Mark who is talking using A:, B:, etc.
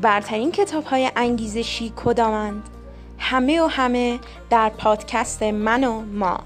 A: برترین کتاب های انگیزشی کدامند؟ همه و همه در پادکست من و ما